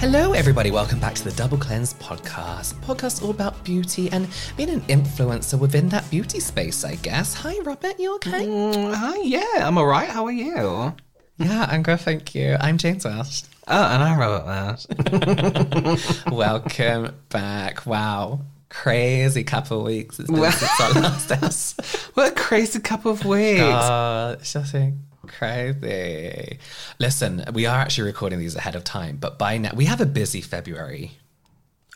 Hello, everybody. Welcome back to the Double Cleanse podcast. Podcast all about beauty and being an influencer within that beauty space, I guess. Hi, Robert. You okay? Mm, hi, yeah, I'm all right. How are you? Yeah, I'm good. Thank you. I'm James Welsh. Oh, and I'm Robert Welsh. Welcome back. Wow. Crazy couple of weeks it's been since our last what a crazy couple of weeks. God, it's just crazy. Listen, we are actually recording these ahead of time, but by now we have a busy February.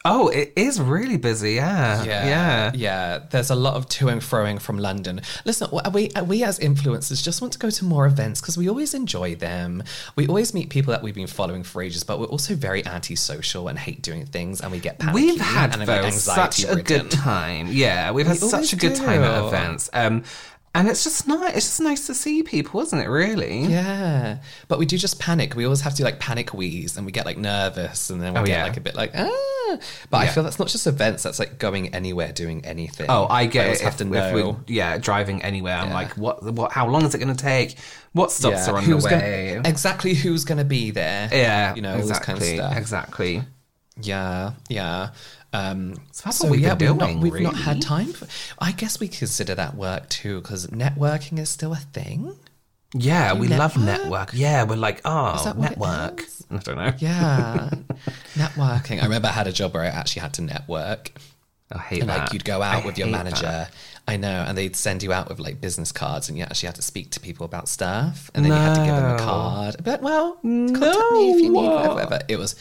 Oh, it is really busy. Yeah, Yeah, yeah. yeah. There's a lot of to and froing from London. Listen, we we as influencers just want to go to more events because we always enjoy them. We always meet people that we've been following for ages, but we're also very antisocial and hate doing things, and we get panicky. We've had and though anxiety such a good time. Yeah, we've had We such a good time at events. Um, and it's just nice. It's just nice to see people, isn't it? Really? Yeah, but we do just panic. We always have to like panic wheeze, and we get like nervous, and then we Oh, get yeah. like a bit like ah. But I feel that's not just events. That's like going anywhere, doing anything. Oh, I get always it. have If, to know. yeah driving anywhere, I'm Yeah. like, what? What? How long is it going to take? What stops Yeah, are on who's the gonna- way? exactly who's going to be there? yeah, you know all this kind of stuff. exactly. Yeah, yeah. Um, So that's what we've been we've doing, not, we've not had time. For, I guess we consider that work too, because networking is still a thing. Yeah, we love network? network. Yeah, we're like, oh, network. I don't know. Yeah, networking. I remember I had a job where I actually had to network. I hate And that. like you'd go out I with your manager. that. I know, and they'd send you out with like business cards, and you actually had to speak to people about stuff, and then you had to give them a card. But well, contact me if you need whatever. It was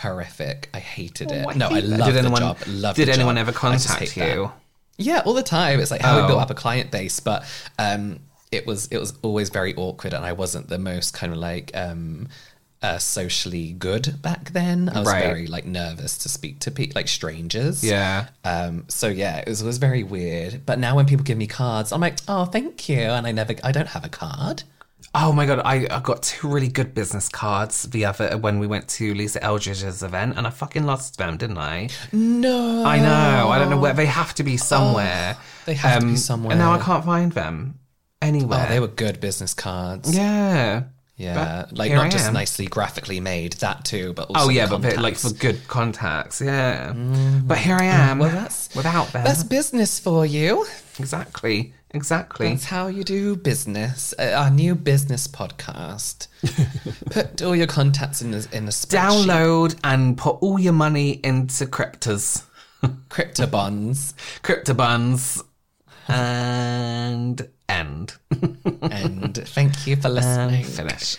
horrific. I hated it. Oh, I no, I hate that. loved Did anyone, the job. Loved did the anyone job. ever I just contact hate that. you? Yeah, all the time. It's like how we built Oh. up a client base, but um, it was it was always very awkward, and I wasn't the most kind of like um, uh, socially good back then. I was Right. very like nervous to speak to people like strangers. Yeah. Um, so yeah, it was, it was very weird. But now when people give me cards, I'm like, oh, thank you, and I never, I don't have a card. Oh my god, I, I got two really good business cards the other when we went to Lisa Eldridge's event, and I fucking lost them, didn't I? No, I know. I don't know where they have to be somewhere. Oh, they have to be Um, somewhere. and now I can't find them anywhere. Oh, they were good business cards. Yeah. Yeah, But like not I just am. nicely graphically made, that too, but also Oh yeah, but like for good contacts, yeah. But here I am. Well, that's- without them. That's business for you. exactly, exactly. That's how you do business. Uh, our new business podcast. Put all your contacts in a, in a spreadsheet. Download and put all your money into cryptos, crypto bonds crypto bonds. and end. and thank you for listening. and finish.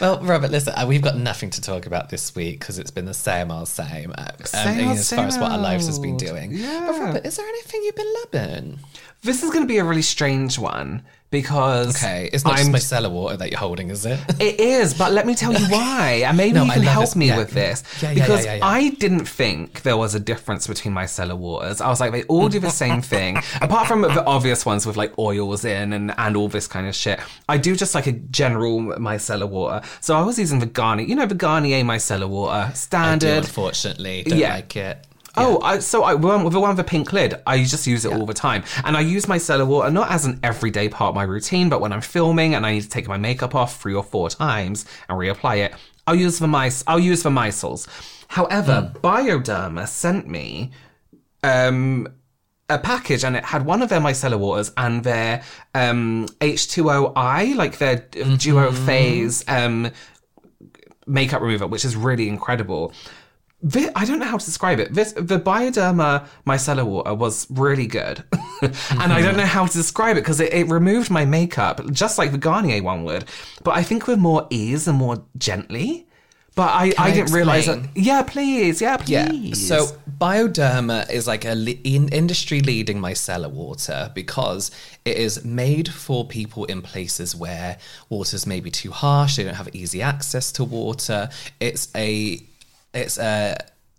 Well, Robert, listen, uh, we've got nothing to talk about this week because it's been the same old same. Uh, um, Same old, as far as what our lives has been doing. Yeah. But Robert, is there anything you've been loving? this is going to be a really strange one because Okay, it's not just I'm micellar water that you're holding, is it? It is, but let me tell you why. And maybe No, you can help this. me Yeah. with this. Yeah, because yeah. I didn't think there was a difference between micellar waters. I was like, they all do the same thing. Apart from the obvious ones with like oils in and, and all this kind of shit. I do just like a general micellar water. So I was using the Garnier, you know, the Garnier micellar water. I do, Standard. unfortunately. Don't like it. Oh, I, so I one with the one with the pink lid, I just use it all the time, and I use micellar water not as an everyday part of my routine, but when I'm filming and I need to take my makeup off three or four times and reapply it, I'll use the mice. I'll use the micelles. However, Bioderma sent me um, a package and it had one of their micellar waters and their um, H2OI, like their duo phase um, makeup remover, which is really incredible. I don't know how to describe it. This the Bioderma micellar water was really good, and I don't mm-hmm. know how to describe it because it, it removed my makeup just like the Garnier one would, but I think with more ease and more gently. But I, I, I didn't realize that. Yeah, please. Yeah, Yeah. please. So Bioderma is like a le- in industry leading micellar water because it is made for people in places where water's maybe too harsh. They don't have easy access to water. It's a it's a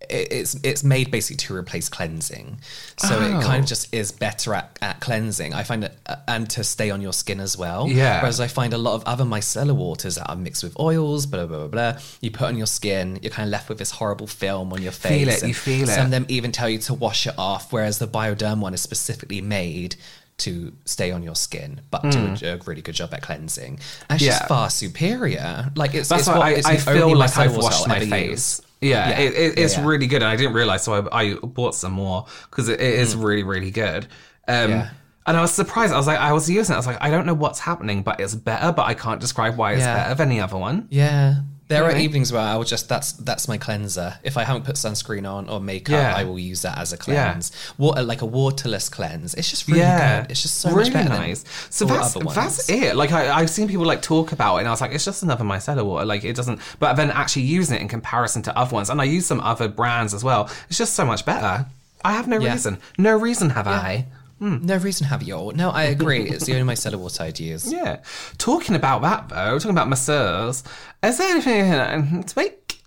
it- it's it's made basically to replace cleansing, so it kind Oh. of just is better at, at cleansing. I find it uh, and to stay on your skin as well. Yeah. Whereas I find a lot of other micellar waters that are mixed with oils, blah blah blah blah. You put on your skin, you're kind of left with this horrible film on your face. Feel it, you feel Some it. Some of them even tell you to wash it off, whereas the Bioderm one is specifically made to stay on your skin, but do a, a really good job at cleansing. And it's Hmm. Yeah. just far superior. Like it's That's it's why what, I, it's I feel like I've washed my face. use. Yeah, Yeah, it, it, it's yeah, yeah. really good, and I didn't realize, so I, I bought some more because it, it is really, really good. Um, Mm. And I was surprised. I was like, I was using it. I was like, I don't know what's happening, but it's better. But I can't describe why it's better than any other one. Yeah. There are evenings where I will just that's that's my cleanser. If I haven't put sunscreen on or makeup, Yeah. I will use that as a cleanse. Water like a waterless cleanse. It's just really yeah, good. It's just so really much better than nice. So that's that's it. Like I, I've seen people like talk about it, and I was like, it's just another micellar water. Like it doesn't. But then actually using it in comparison to other ones, and I use some other brands as well. It's just so much better. I have no Yeah. reason. No reason have I. No reason to have your. No, I agree. it's the only micellar water I'd use. Yeah. Talking about that though, talking about masseurs, is there anything to make?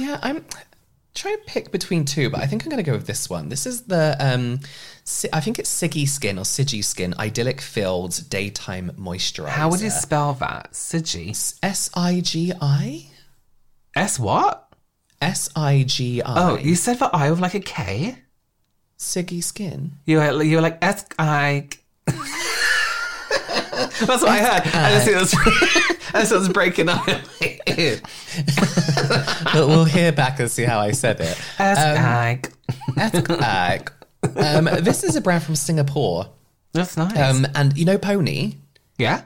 Yeah, I'm trying to pick between two, but I think I'm going to go with this one. This is the, um, I think it's Siggy Skin or Siggy Skin Idyllic Fields Daytime Moisturizer. How would you spell that? Siggy. S I G I? S what? S I G I. Oh, you said the I with like a K? Siggy Skin. You were, you were like I. That's what I heard. I just it was, I just was breaking up. But we'll hear back and see how I said it. I. Uh, um, this is a brand from Singapore. That's nice. Um, and you know Pony? yeah.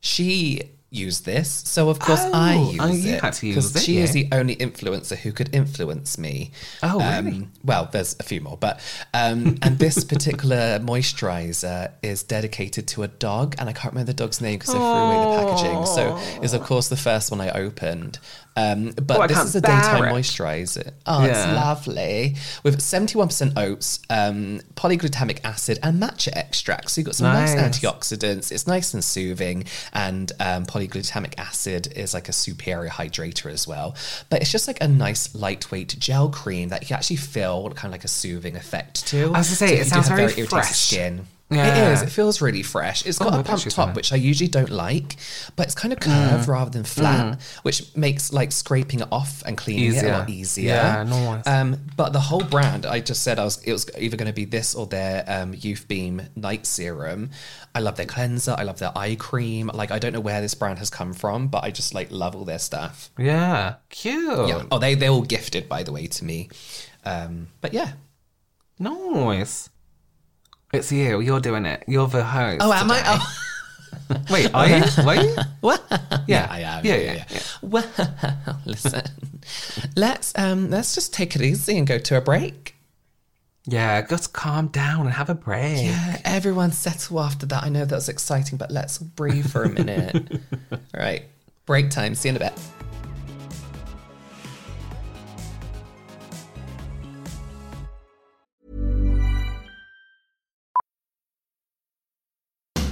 She used this, so of course I Oh, use oh, you it use it, she is the only influencer who could influence me. Oh, um, really? Well, there's a few more, but um, and this particular moisturizer is dedicated to a dog, and I can't remember the dog's name because they threw away the packaging. So is of course the first one I opened. Um, but Oh, this is a daytime it. moisturizer. Oh, it's lovely with 71% oats, um, polyglutamic acid, and matcha extract. So you've got some nice, Nice. antioxidants. It's nice and soothing, and um, polyglutamic acid is like a superior hydrator as well. But it's just like a nice lightweight gel cream that you can actually feel kind of like a soothing effect to. As I was gonna say, So it if you do sounds very irritated fresh. Skin. Yeah. It is. It feels really fresh. It's got Oh, a pump top, which I usually don't like, but it's kind of curved Mm. rather than flat, which makes like scraping it off and cleaning it a lot Easier. easier. Yeah, nice. Um, but the whole brand, I just said I was it was either going to be this or their um, Youth Beam Night Serum. I love their cleanser. I love their eye cream. Like I don't know where this brand has come from, but I just like love all their stuff. Yeah. Cute. Yeah. Oh, they they're all gifted by the way to me. Um, but yeah. Nice. It's you. You're doing it. You're the host. Oh, am I? Oh. Wait, are you? Were you? What? Yeah. I am. Yeah, Yeah, yeah, yeah, yeah. Well, listen. let's um let's just take it easy and go to a break. Yeah, just calm down and have a break. Yeah, everyone settle after that. I know that was exciting, but let's breathe for a minute. All right, break time. See you in a bit.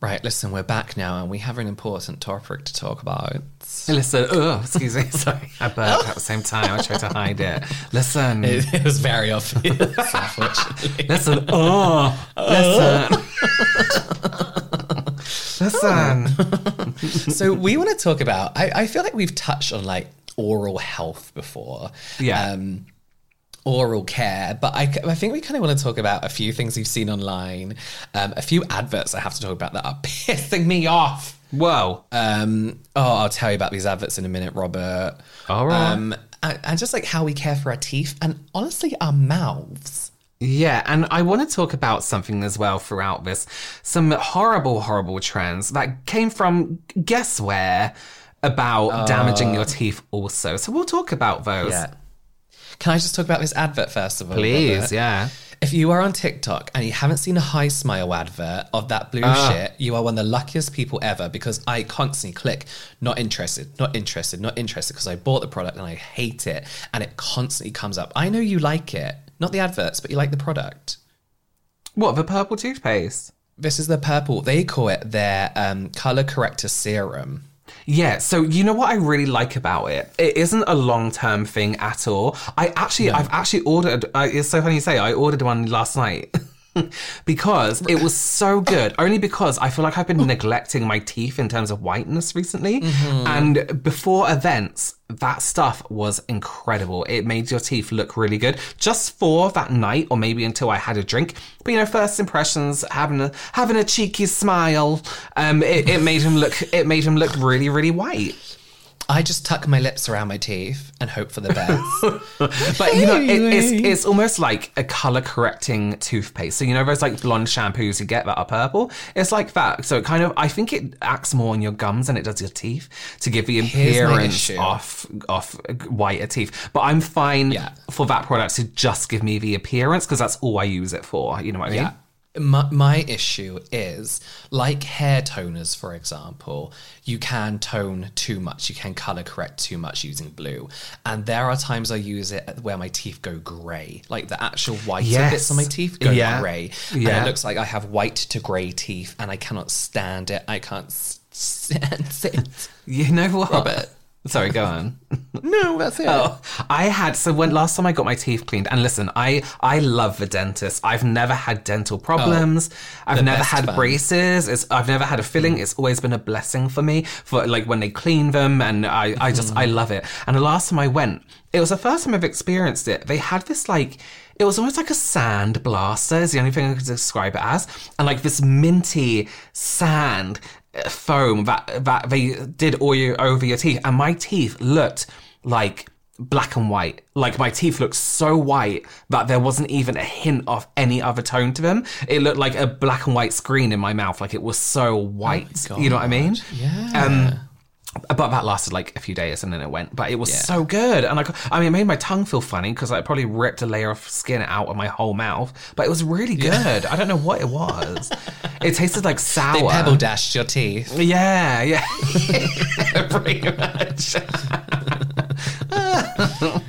Right, listen, we're back now and we have an important topic to talk about. Listen, oh, excuse me. Sorry, I burped at the same time. I tried to hide it. Listen, It, it was very obvious, unfortunately. listen, oh, listen. listen. so we want to talk about I, I feel like we've touched on like oral health before Yeah. um oral care but I, I think we kind of want to talk about a few things we've seen online um a few adverts i have to talk about that are pissing me off Whoa. um oh i'll tell you about these adverts in a minute robert All right. um and, and just like how we care for our teeth and honestly our mouths Yeah, and I want to talk about something as well throughout this. Some horrible, horrible trends that came from guess where about damaging your teeth also. So we'll talk about those. yeah can i just talk about this advert first of all Please, Robert? yeah. If you are on TikTok and you haven't seen a Hismile advert of that blue Ah. shit, you are one of the luckiest people ever because I constantly click not interested, not interested, not interested because I bought the product and I hate it and it constantly comes up. I know you like it, not the adverts, but you like the product. What, the purple toothpaste? This is the purple. They call it their um, color corrector serum. Yeah, so you know what I really like about it? It isn't a long term thing at all. I actually, I've actually ordered. Uh, it's so funny you say. I ordered one last night. because it was so good. Only because I feel like I've been neglecting my teeth in terms of whiteness recently. And before events, that stuff was incredible. It made your teeth look really good just for that night or maybe until I had a drink. But you know, first impressions, having a having a cheeky smile, um, it, it made him look it made him look really, really white. I just tuck my lips around my teeth and hope for the best. But you know, it, it's it's almost like a color correcting toothpaste. So you know those like blonde shampoos you get that are purple. It's like that. So it kind of I think it acts more on your gums than it does your teeth to give the appearance off of of whiter teeth. But I'm fine Yeah. for that product to just give me the appearance because that's all I use it for. You know what I mean? Yeah. My, my issue is like hair toners, for example, you can tone too much, you can color correct too much using blue. And there are times I use it where my teeth go grey, like the actual white Yes. bits on my teeth go Yeah. grey. And Yeah. it looks like I have white to grey teeth and I cannot stand it. I can't stand it. You know what? Robert. Sorry, go on. No, that's it. Oh, I had so when last time I got my teeth cleaned, and listen, I I love the dentist. I've never had dental problems. Oh, I've never had fun. braces. It's I've never had a filling. Mm. It's always been a blessing for me for like when they clean them, and I I just I mm. love it. And the last time I went, it was the first time I've experienced it. They had this like. It was almost like a sand blaster, is the only thing I could describe it as. And like this minty sand foam that that they did all you over your teeth. And my teeth looked like black and white. Like my teeth looked so white that there wasn't even a hint of any other tone to them. It looked like a black and white screen in my mouth. Like it was so white. you know what I mean? Yeah. Um, but that lasted like a few days and then it went. But it was Yeah. so good. And I, I mean, it made my tongue feel funny because I probably ripped a layer of skin out of my whole mouth. But it was really good. I don't know what it was. it tasted like sour. they pebble dashed your teeth. Yeah, yeah. Pretty much.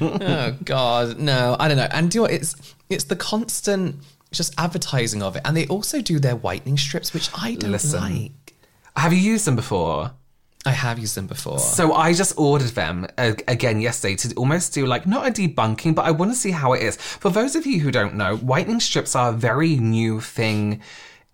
oh god no i don't know and do you know what it's it's the constant just advertising of it and they also do their whitening strips which i don't Listen. like Have you used them before? I have used them before. So I just ordered them uh, again yesterday to almost do like not a debunking, but I want to see how it is. For those of you who don't know, whitening strips are a very new thing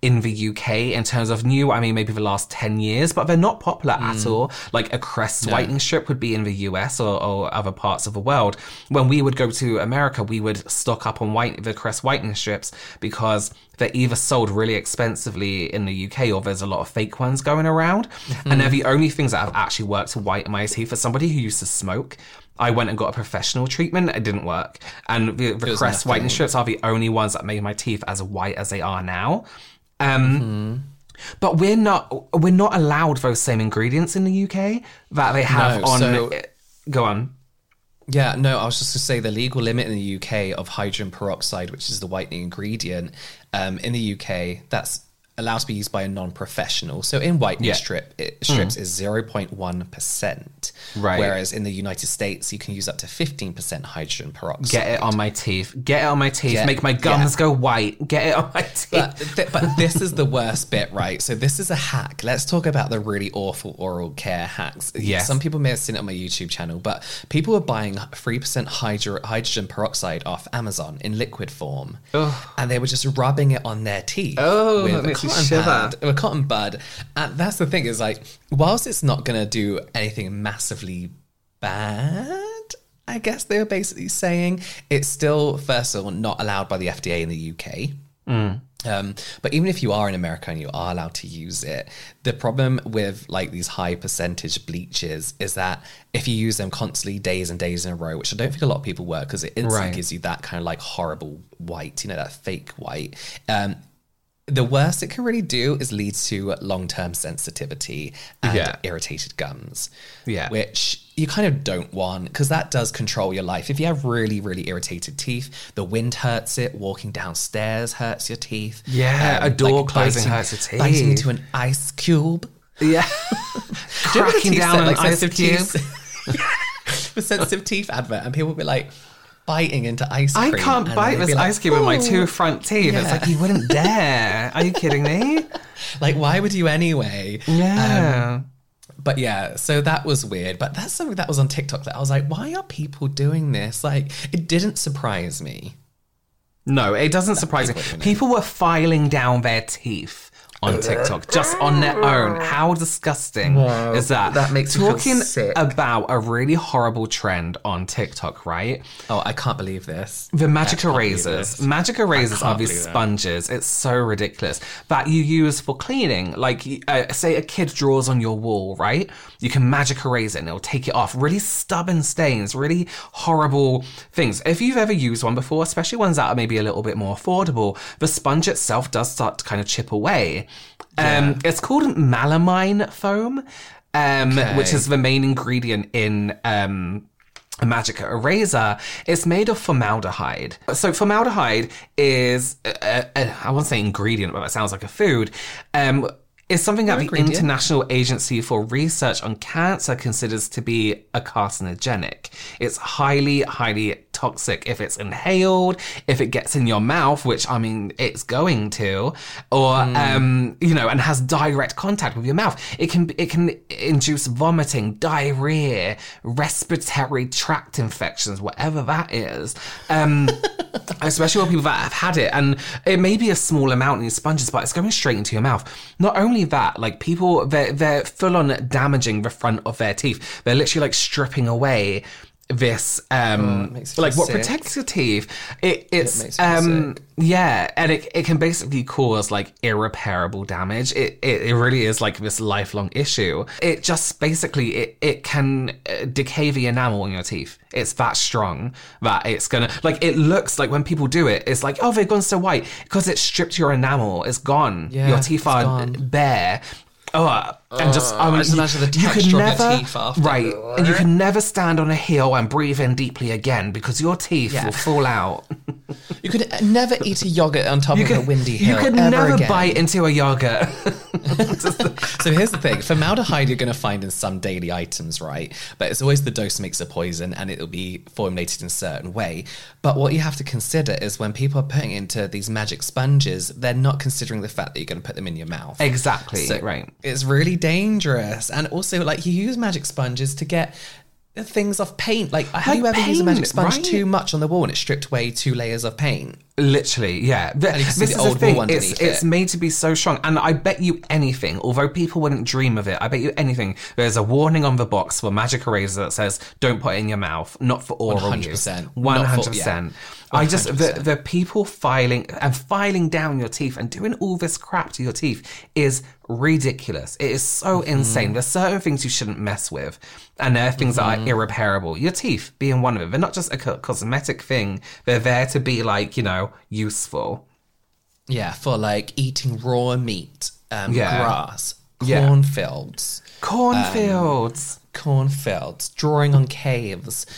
in the UK in terms of new, I mean, maybe the last 10 years, but they're not popular Mm. at all. Like a Crest whitening strip would be in the US or, or other parts of the world. When we would go to America, we would stock up on white, the Crest whitening strips because they're either sold really expensively in the UK or there's a lot of fake ones going around. Mm-hmm. And they're the only things that have actually worked to whiten my teeth. For somebody who used to smoke, I went and got a professional treatment. It didn't work. And the, the Crest whitening strips are the only ones that made my teeth as white as they are now. Um, But we're not we're not allowed those same ingredients in the UK that they have No, on. so- go on. Yeah, no, I was just going to say the legal limit in the UK of hydrogen peroxide, which is the whitening ingredient, um, in the UK, that's allowed to be used by a non-professional. So in whitening Yeah. Mm. strip, it, strips is 0.1%. Right. Whereas in the United States, you can use up to 15% hydrogen peroxide. Get it on my teeth. Get it on my teeth. Get- Make my gums yeah. go white. Get it on my teeth. But, th- but this is the worst bit, right? So this is a hack. Let's talk about the really awful oral care hacks. Yes. Some people may have seen it on my YouTube channel, but people are buying 3% hydro- hydrogen peroxide off Amazon in liquid form. And they were just rubbing it on their teeth Oh, with, that a cotton shiver. pad, a cotton bud. And that's the thing is like, whilst it's not going to do anything massively bad, I guess they were basically saying it's still, first of all, not allowed by the FDA in the UK. Um, but even if you are in America and you are allowed to use it, the problem with like these high percentage bleaches is that if you use them constantly days and days in a row, which I don't think a lot of people work because it instantly Right. gives you that kind of like horrible white, you know, that fake white. Um, the worst it can really do is lead to long-term sensitivity and Yeah. irritated gums. Yeah. Which you kind of don't want because that does control your life. If you have really, really irritated teeth, the wind hurts it, walking downstairs hurts your teeth. Um, Yeah, a door closing hurts your teeth. Biting into an ice cube. yeah. Do you remember the Cracking down set, an like, ice sensitive cube. teeth? the sensitive teeth advert, and people will be like biting into ice cream. I can't bite this like, ice cube with my two front teeth. It's like you wouldn't dare. Are you kidding me? Like, why would you anyway? Yeah. Um, but yeah, so that was weird. But that's something that was on TikTok that I was like, why are people doing this? Like, it didn't surprise me. no, it doesn't surprise me. people it. People were filing down their teeth on TikTok just on their own. How disgusting is that? that makes me feel talking sick. about a really horrible trend on TikTok, right? Oh, I can't believe this. The magic I can't believe erasers. Magic erasers are these sponges. It's so ridiculous that you use for cleaning. Like, uh, say a kid draws on your wall, right? You can magic erase it and it'll take it off. Really stubborn stains, really horrible things. If you've ever used one before, especially ones that are maybe a little bit more affordable, the sponge itself does start to kind of chip away. Um, it's called melamine foam, um, which is the main ingredient in. Um, a magic eraser. It's made of formaldehyde. So formaldehyde is uh, uh, i won't say ingredient but that sounds like a food. Um is something that the. International Agency for Research on Cancer considers to be a carcinogenic. It's highly, highly toxic if it's inhaled, if it gets in your mouth, which I mean, it's going to, or um, you know, and has direct contact with your mouth. It can it can induce vomiting, diarrhea, respiratory tract infections, whatever that is. Um, especially with people that have had it, and it may be a small amount in your sponges, but it's going straight into your mouth. Not only that, like people, they're they're full on damaging the front of their teeth. They're literally like stripping away this um you like what sick. protects your teeth it it's feel um yeah and it, it can basically cause like irreparable damage. It, it it really is like this lifelong issue. It just basically it, it can uh, decay the enamel on your teeth. It's that strong that it's gonna like it looks like when people do it it's like oh they've gone so white. Because it stripped your enamel it's gone. Yeah, your teeth are gone. bare Oh, uh, and just oh, I mean, just imagine the you could texture of your teeth after. right, and you can never stand on a hill and breathe in deeply again because your teeth Yeah. will fall out. You could never eat a yogurt on top You of could, a windy hill. you could ever never again. bite into a yogurt. so here's the thing. Formaldehyde you're going to find in some daily items right? But it's always the dose makes a poison and it'll be formulated in a certain way. But what you have to consider is when people are putting into these magic sponges they're not considering the fact that you're going to put them in your mouth. Exactly, So right. it's really dangerous. And also like you use magic sponges to get things off paint. Like have Like you ever used a magic sponge right? too much on the wall and it stripped away two layers of paint Literally, yeah. Th- And you can see this the is old the thing. It's, underneath it's it. made to be so strong, and I bet you anything. Although people wouldn't dream of it, I bet you anything. There's a warning on the box for magic eraser that says, "Don't put it in your mouth, not for oral 100%. use." One hundred percent. I just the, the people filing and filing down your teeth and doing all this crap to your teeth is ridiculous. It is so Mm-hmm. insane. There's certain things you shouldn't mess with, and there are things that Mm-hmm. are irreparable. Your teeth being one of them. They're not just a co- cosmetic thing. They're there to be like you know useful. Yeah, for like eating raw meat, um, Yeah. grass, Yeah. cornfields, Cornfields. cornfields, drawing on caves.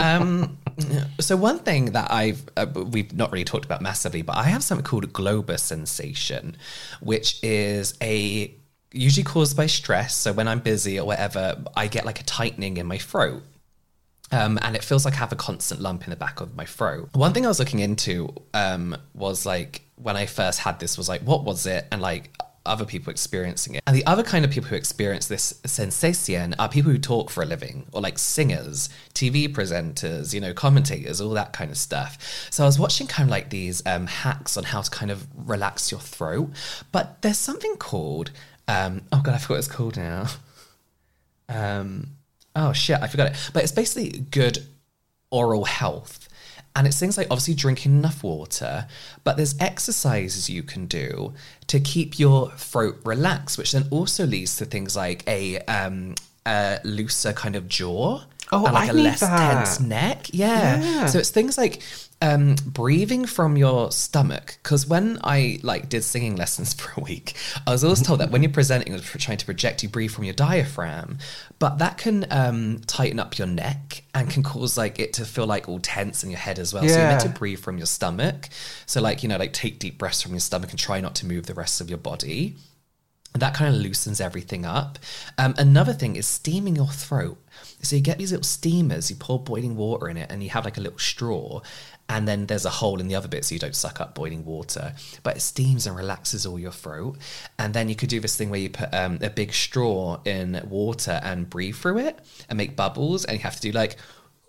Um, so one thing that I've uh, we've not really talked about massively, but I have something called Globus sensation, which is a usually caused by stress. So when I'm busy or whatever, I get like a tightening in my throat. Um, and it feels like I have a constant lump in the back of my throat. One thing I was looking into um, was like when I first had this was like, what was it? And like other people experiencing it. And the other kind of people who experience this sensation are people who talk for a living or like singers, TV presenters, you know, commentators, all that kind of stuff. So I was watching kind of like these um, hacks on how to kind of relax your throat. But there's something called, um, oh God, I forgot what it's called now. Um, oh shit, I forgot it. But it's basically good oral health. And it's things like obviously drinking enough water, but there's exercises you can do to keep your throat relaxed, which then also leads to things like a, um, a looser kind of jaw. Oh, and like I a less that. tense neck. Yeah. Yeah. So it's things like um, breathing from your stomach. Because when I like did singing lessons for a week, I was always told that when you're presenting or trying to project, you breathe from your diaphragm. But that can um, tighten up your neck and can cause like it to feel like all tense in your head as well. So you're meant to breathe from your stomach. So like you know like take deep breaths from your stomach and try not to move the rest of your body. And that kind of loosens everything up. Um, another thing is steaming your throat. So you get these little steamers, you pour boiling water in it, and you have like a little straw, and then there's a hole in the other bit so you don't suck up boiling water. But it steams and relaxes all your throat. And then you could do this thing where you put um, a big straw in water and breathe through it and make bubbles, and you have to do like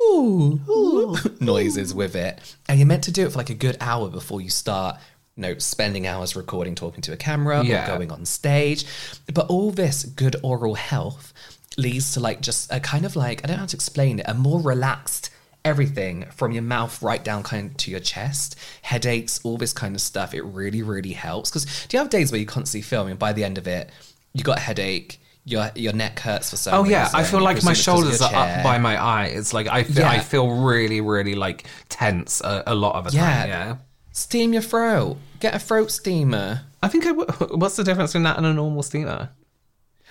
ooh, ooh noises with it. And you're meant to do it for like a good hour before you start, you know, spending hours recording, talking to a camera Yeah. or going on stage. But all this good oral health leads to like just a kind of like, I don't know how to explain it, a more relaxed everything from your mouth right down kind of to your chest, headaches, all this kind of stuff. It really, really helps. Because do you have days where you constantly I mean, by the end of it, you got a headache, your your neck hurts for some Oh yeah, reason, I feel like my presume it's 'cause of shoulders are up by my eyes. Like I feel, I feel really, really like tense a, a lot of the Yeah. time. Yeah. Steam your throat. Get a throat steamer. I think I w- what's the difference between that and a normal steamer?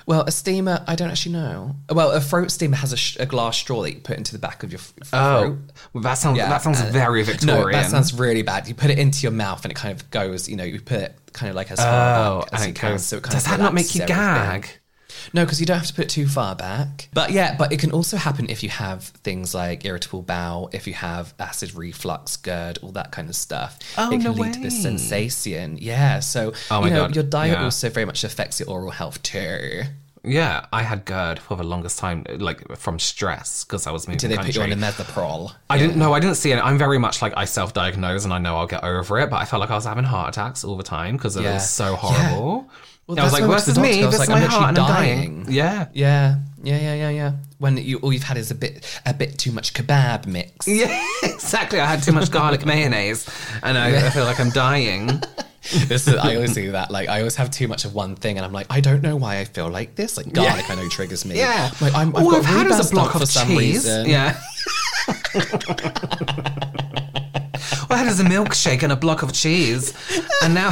Well, a steamer, I don't actually know. Well, a throat steamer has a, sh- a glass straw that you put into the back of your f- Oh, throat. well, that sounds Yeah, that sounds uh, very Victorian. No, that sounds really bad. You put it into your mouth and it kind of goes, you know, you put it kind of like as Oh, far back as and you it can. goes- So it kind does of that not make relaxes you everything. gag? No, because you don't have to put it too far back. But yeah, but it can also happen if you have things like irritable bowel, if you have acid reflux, GERD, all that kind of stuff. Oh, it can no lead to this sensation. Yeah. So Oh my you know, God, your diet yeah. also very much affects your oral health too. Yeah, I had GERD for the longest time, like from stress because I was moving. Do they put you on country. a methaprol? I didn't know. I didn't see it. I'm very much like I self-diagnose, and I know I'll get over it. But I felt like I was having heart attacks all the time because it Yeah. was so Yeah. Well, I was like, I "This is me. doctor. I was This like, is I'm my heart, and I'm dying. dying." Yeah, Yeah, yeah, yeah, yeah, yeah. When you all you've had is a bit a bit too much kebab mix. yeah, exactly. I had too much garlic mayonnaise, and I, I feel like I'm dying. This is, I always do that. Like I always have too much of one thing, and I'm like, I don't know why I feel like this. Like garlic, I know triggers me. Yeah, like I'm, I've All got I've had is a block of for some cheese. reason. Yeah. All I had is a milkshake and a block of cheese, and now,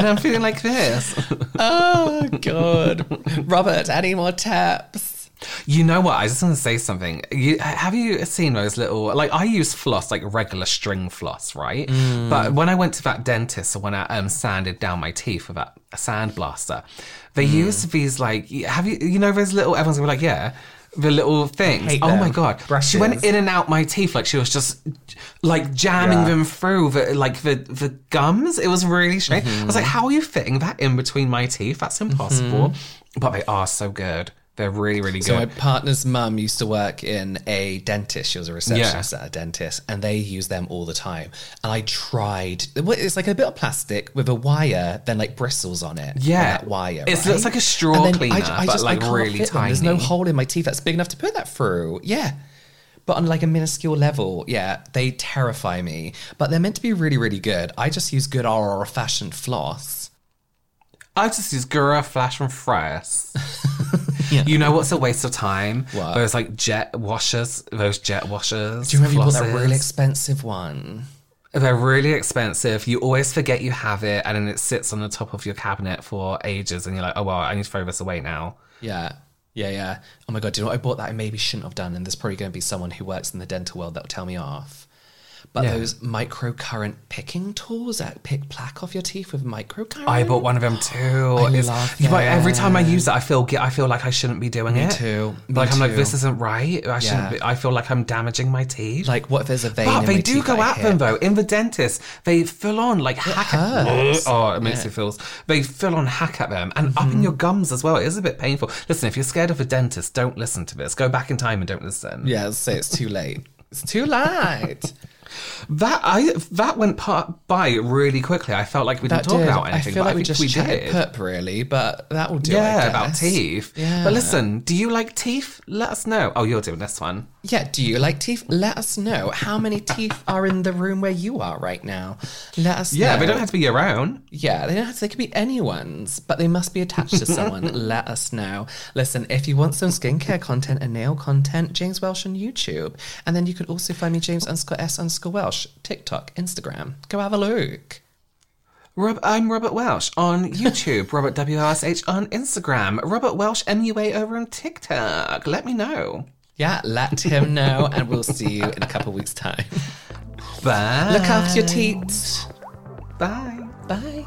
and I'm feeling like this. Oh god, Robert, any more taps? You know what? I just want to say something. You, have you seen those little like I use floss like regular string floss, right? But when I went to that dentist, or when I um, sanded down my teeth with that sand blaster, they used these like have you you know those little everyone's gonna be like yeah. The little things. Oh my god! She went in and out my teeth like she was just like jamming Yeah. them through the like the the gums. It was really strange. I was like, how are you fitting that in between my teeth? That's impossible. But they are so good. They're really really good. So my partner's mum used to work in a dentist. She was a receptionist at a dentist, and they use them all the time. And I tried. It's like a bit of plastic with a wire, then like bristles on it. Yeah. that wire. It right? looks like a straw And then cleaner, but, like, can't really fit them. There's no hole in my teeth that's big enough to put that through. Yeah. But on like a minuscule level, yeah, they terrify me. But they're meant to be really, really good. I just use good old fashioned floss. I just use Gura Flash from Fresh. You know what's a waste of time? What? Those like jet washers, those jet washers. Do you remember you bought that really expensive one? They're really expensive. You always forget you have it, and then it sits on the top of your cabinet for ages, and you're like, oh well, I need to throw this away now. Yeah. Yeah, yeah. Oh my god, do you know what I bought that I maybe shouldn't have done? And there's probably going to be someone who works in the dental world that'll tell me off. But Yeah. those microcurrent picking tools that pick plaque off your teeth with microcurrent. I bought one of them too. I love Yeah, But every time I use it, I feel I feel like I shouldn't be doing Me it. too. Me Like I'm like this isn't right. I shouldn't. Yeah. Be, I feel like I'm damaging my teeth. Like, what if there's a vein But they do go at them though. In the dentist, they full on like hack at hurts. Oh, it makes you feel. They full on hack at them and up Mm-hmm. in your gums as well. It is a bit painful. Listen, if you're scared of a dentist, don't listen to this. Go back in time and don't listen. Yeah, say it's too late. It's too late. That I that went par- by really quickly. I felt like we didn't that talk did. about I anything. feel but like we think just chatted did. poop, really, but that will do. yeah, I about teeth. Yeah. But listen, do you like teeth? Let us know. Oh, you're doing this one. Yeah, do you like teeth? Let us know. How many teeth are in the room where you are right now? Let us Yeah, know. they don't have to be your own. Yeah, they don't have to, they could be anyone's, but they must be attached to someone. Let us know. Listen, if you want some skincare content and nail content, James Welsh on YouTube. And then you can also find me, James underscore S underscore Welsh, TikTok, Instagram. Go have a look. Rob, I'm Robert Welsh on YouTube, Robert WLSH on Instagram, Robert Welsh MUA over on TikTok. Let me know. Yeah, let him know, and we'll see you in a couple weeks' time. Bye. Look after your teeth. Bye. Bye.